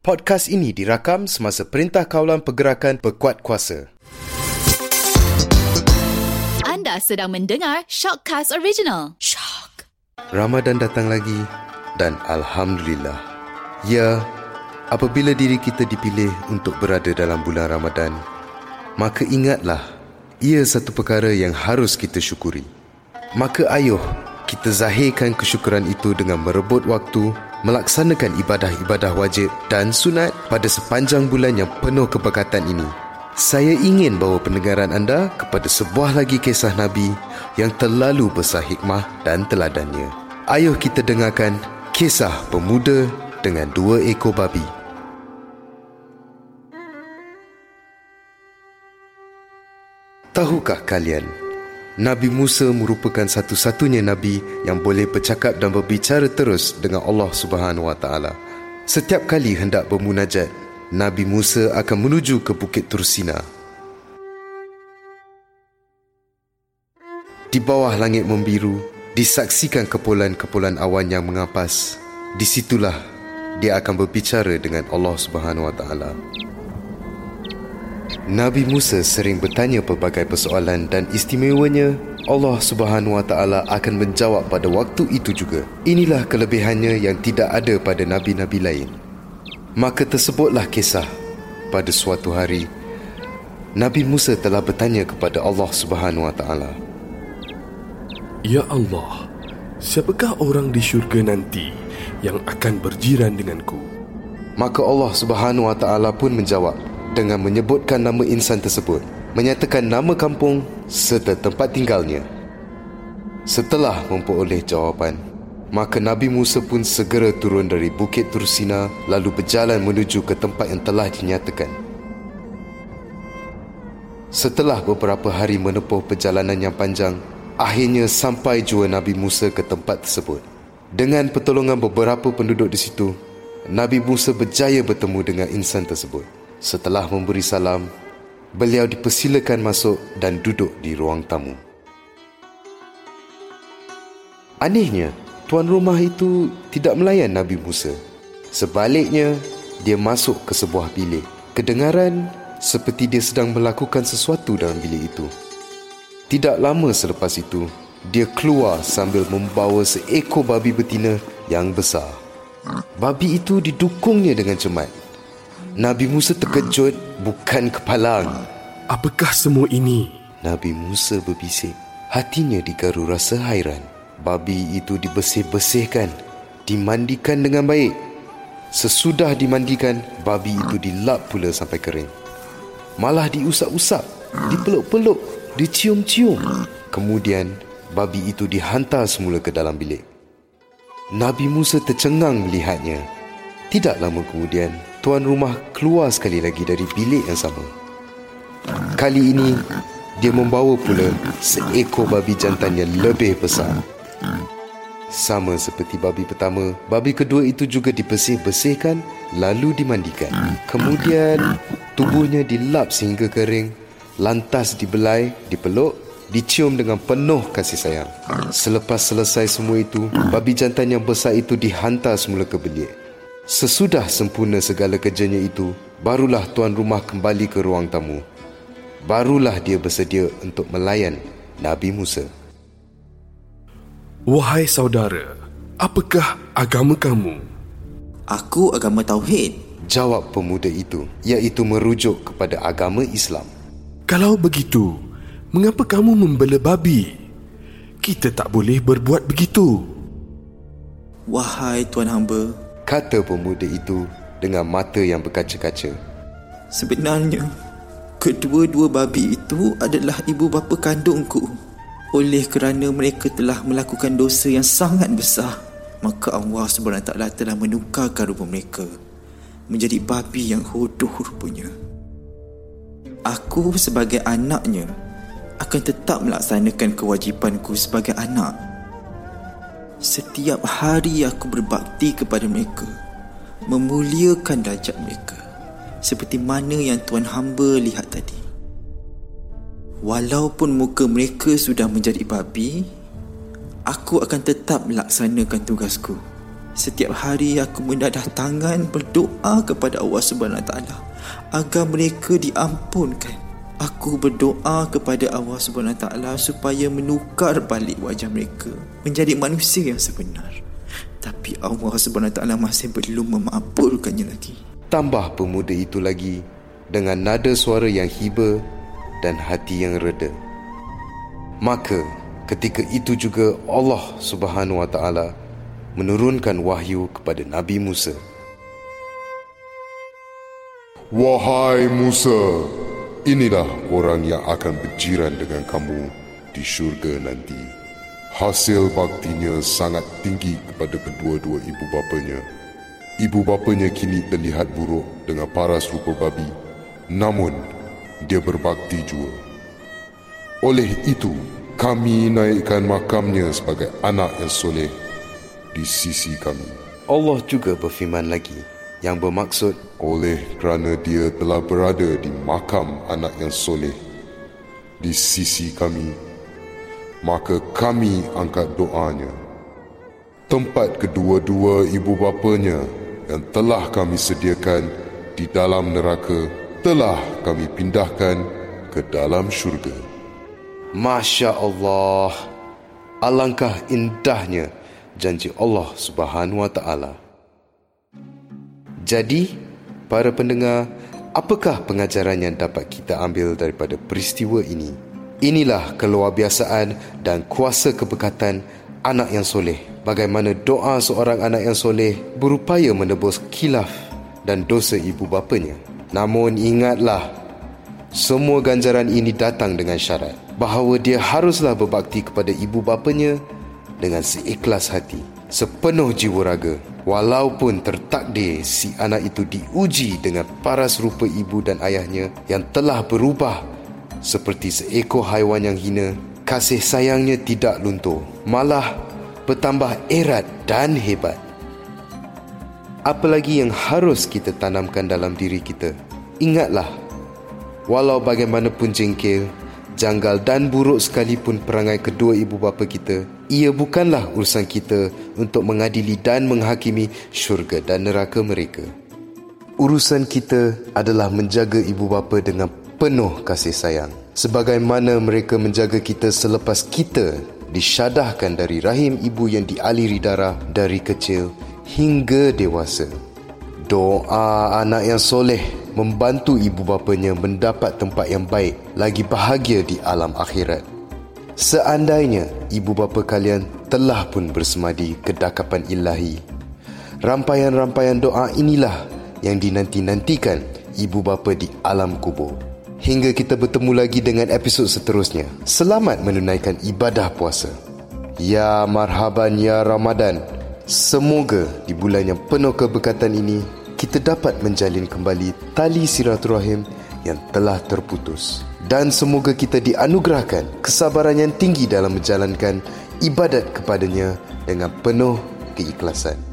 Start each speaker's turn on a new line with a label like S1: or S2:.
S1: Podcast ini dirakam semasa Perintah Kawalan Pergerakan Pekuat Kuasa.
S2: Anda sedang mendengar Shockcast Original. Shock.
S1: Ramadan datang lagi dan Alhamdulillah. Ya, apabila diri kita dipilih untuk berada dalam bulan Ramadan, maka ingatlah, ia satu perkara yang harus kita syukuri. Maka ayuh, kita zahirkan kesyukuran itu dengan merebut waktu melaksanakan ibadah-ibadah wajib dan sunat pada sepanjang bulan yang penuh keberkatan ini. Saya ingin bawa pendengaran anda kepada sebuah lagi kisah Nabi yang terlalu besar hikmah dan teladannya. Ayuh kita dengarkan kisah pemuda dengan dua ekor babi. Tahukah kalian, Nabi Musa merupakan satu-satunya nabi yang boleh bercakap dan berbicara terus dengan Allah Subhanahu Wa Taala. Setiap kali hendak bermunajat, Nabi Musa akan menuju ke Bukit Tursina. Di bawah langit membiru, disaksikan kepulan-kepulan awan yang mengapas. Di situlah dia akan berbicara dengan Allah Subhanahu Wa Taala. Nabi Musa sering bertanya pelbagai persoalan dan istimewanya Allah Subhanahu Wa Taala akan menjawab pada waktu itu juga. Inilah kelebihannya yang tidak ada pada nabi-nabi lain. Maka tersebutlah kisah pada suatu hari Nabi Musa telah bertanya kepada Allah Subhanahu Wa Taala.
S3: Ya Allah, siapakah orang di syurga nanti yang akan berjiran denganku?
S1: Maka Allah Subhanahu Wa Taala pun menjawab, dengan menyebutkan nama insan tersebut, menyatakan nama kampung serta tempat tinggalnya. Setelah memperoleh jawapan, maka Nabi Musa pun segera turun dari Bukit Tursina lalu berjalan menuju ke tempat yang telah dinyatakan. Setelah beberapa hari menempuh perjalanan yang panjang, akhirnya sampai jua Nabi Musa ke tempat tersebut. Dengan pertolongan beberapa penduduk di situ, Nabi Musa berjaya bertemu dengan insan tersebut. Setelah memberi salam, beliau dipersilakan masuk dan duduk di ruang tamu. Anehnya, tuan rumah itu tidak melayan Nabi Musa. Sebaliknya, dia masuk ke sebuah bilik. Kedengaran seperti dia sedang melakukan sesuatu dalam bilik itu. Tidak lama selepas itu, dia keluar sambil membawa seekor babi betina yang besar. Babi itu didukungnya dengan cermat. Nabi Musa terkejut bukan kepalang.
S3: Apakah semua ini?
S1: Nabi Musa berbisik. Hatinya digaru rasa hairan. Babi itu dibersih-bersihkan, dimandikan dengan baik. Sesudah dimandikan, babi itu dilap pula sampai kering. Malah diusap-usap, dipeluk-peluk, dicium-cium. Kemudian, babi itu dihantar semula ke dalam bilik. Nabi Musa tercengang melihatnya. Tidak lama kemudian, tuan rumah keluar sekali lagi dari bilik yang sama. Kali ini, dia membawa pula seekor babi jantan yang lebih besar. Sama seperti babi pertama, babi kedua itu juga dibersih-bersihkan lalu dimandikan. Kemudian, tubuhnya dilap sehingga kering, lantas dibelai, dipeluk, dicium dengan penuh kasih sayang. Selepas selesai semua itu, babi jantan yang besar itu dihantar semula ke bilik. Sesudah sempurna segala kerjanya itu, barulah tuan rumah kembali ke ruang tamu. Barulah dia bersedia untuk melayan Nabi Musa.
S3: Wahai saudara, apakah agama kamu?
S4: Aku agama Tauhid.
S1: Jawab pemuda itu, iaitu merujuk kepada agama Islam.
S3: Kalau begitu, mengapa kamu membela babi? Kita tak boleh berbuat begitu.
S4: Wahai Tuan Hamba,
S1: kata pemuda itu dengan mata yang berkaca-kaca.
S4: Sebenarnya, kedua-dua babi itu adalah ibu bapa kandungku. Oleh kerana mereka telah melakukan dosa yang sangat besar, maka Allah SWT telah menukarkan rupa mereka menjadi babi yang hodoh rupanya. Aku sebagai anaknya akan tetap melaksanakan kewajipanku sebagai anak Setiap hari aku berbakti kepada mereka Memuliakan darjat mereka Seperti mana yang Tuan Hamba lihat tadi Walaupun muka mereka sudah menjadi babi Aku akan tetap melaksanakan tugasku Setiap hari aku mendadah tangan berdoa kepada Allah taala agar mereka diampunkan. Aku berdoa kepada Allah Subhanahu taala supaya menukar balik wajah mereka menjadi manusia yang sebenar. Tapi Allah Subhanahu taala masih belum memaafkannya lagi.
S1: Tambah pemuda itu lagi dengan nada suara yang hiba dan hati yang reda. Maka ketika itu juga Allah Subhanahu wa taala menurunkan wahyu kepada Nabi Musa.
S5: Wahai Musa, inilah orang yang akan berjiran dengan kamu di syurga nanti. Hasil baktinya sangat tinggi kepada kedua-dua ibu bapanya. Ibu bapanya kini terlihat buruk dengan paras rupa babi. Namun, dia berbakti jua. Oleh itu, kami naikkan makamnya sebagai anak yang soleh di sisi kami.
S1: Allah juga berfirman lagi yang bermaksud
S5: Oleh kerana dia telah berada di makam anak yang soleh di sisi kami, maka kami angkat doanya. Tempat kedua-dua ibu bapanya yang telah kami sediakan di dalam neraka telah kami pindahkan ke dalam syurga.
S1: Masya Allah Alangkah indahnya janji Allah Subhanahu Wa Taala. Jadi, para pendengar, apakah pengajaran yang dapat kita ambil daripada peristiwa ini? Inilah keluarbiasaan dan kuasa keberkatan anak yang soleh. Bagaimana doa seorang anak yang soleh berupaya menebus kilaf dan dosa ibu bapanya. Namun ingatlah, semua ganjaran ini datang dengan syarat bahawa dia haruslah berbakti kepada ibu bapanya dengan seikhlas hati, sepenuh jiwa raga. Walaupun tertakdir si anak itu diuji dengan paras rupa ibu dan ayahnya yang telah berubah seperti seekor haiwan yang hina, kasih sayangnya tidak luntur, malah bertambah erat dan hebat. Apalagi yang harus kita tanamkan dalam diri kita? Ingatlah, walau bagaimanapun jengkel, janggal dan buruk sekalipun perangai kedua ibu bapa kita, ia bukanlah urusan kita untuk mengadili dan menghakimi syurga dan neraka mereka. Urusan kita adalah menjaga ibu bapa dengan penuh kasih sayang. Sebagaimana mereka menjaga kita selepas kita disyadahkan dari rahim ibu yang dialiri darah dari kecil hingga dewasa. Doa anak yang soleh membantu ibu bapanya mendapat tempat yang baik lagi bahagia di alam akhirat. Seandainya ibu bapa kalian telah pun bersemadi kedakapan ilahi. Rampaian-rampaian doa inilah yang dinanti-nantikan ibu bapa di alam kubur. Hingga kita bertemu lagi dengan episod seterusnya. Selamat menunaikan ibadah puasa. Ya marhaban ya Ramadan. Semoga di bulan yang penuh keberkatan ini kita dapat menjalin kembali tali silaturahim yang telah terputus. Dan semoga kita dianugerahkan kesabaran yang tinggi dalam menjalankan ibadat kepadanya dengan penuh keikhlasan.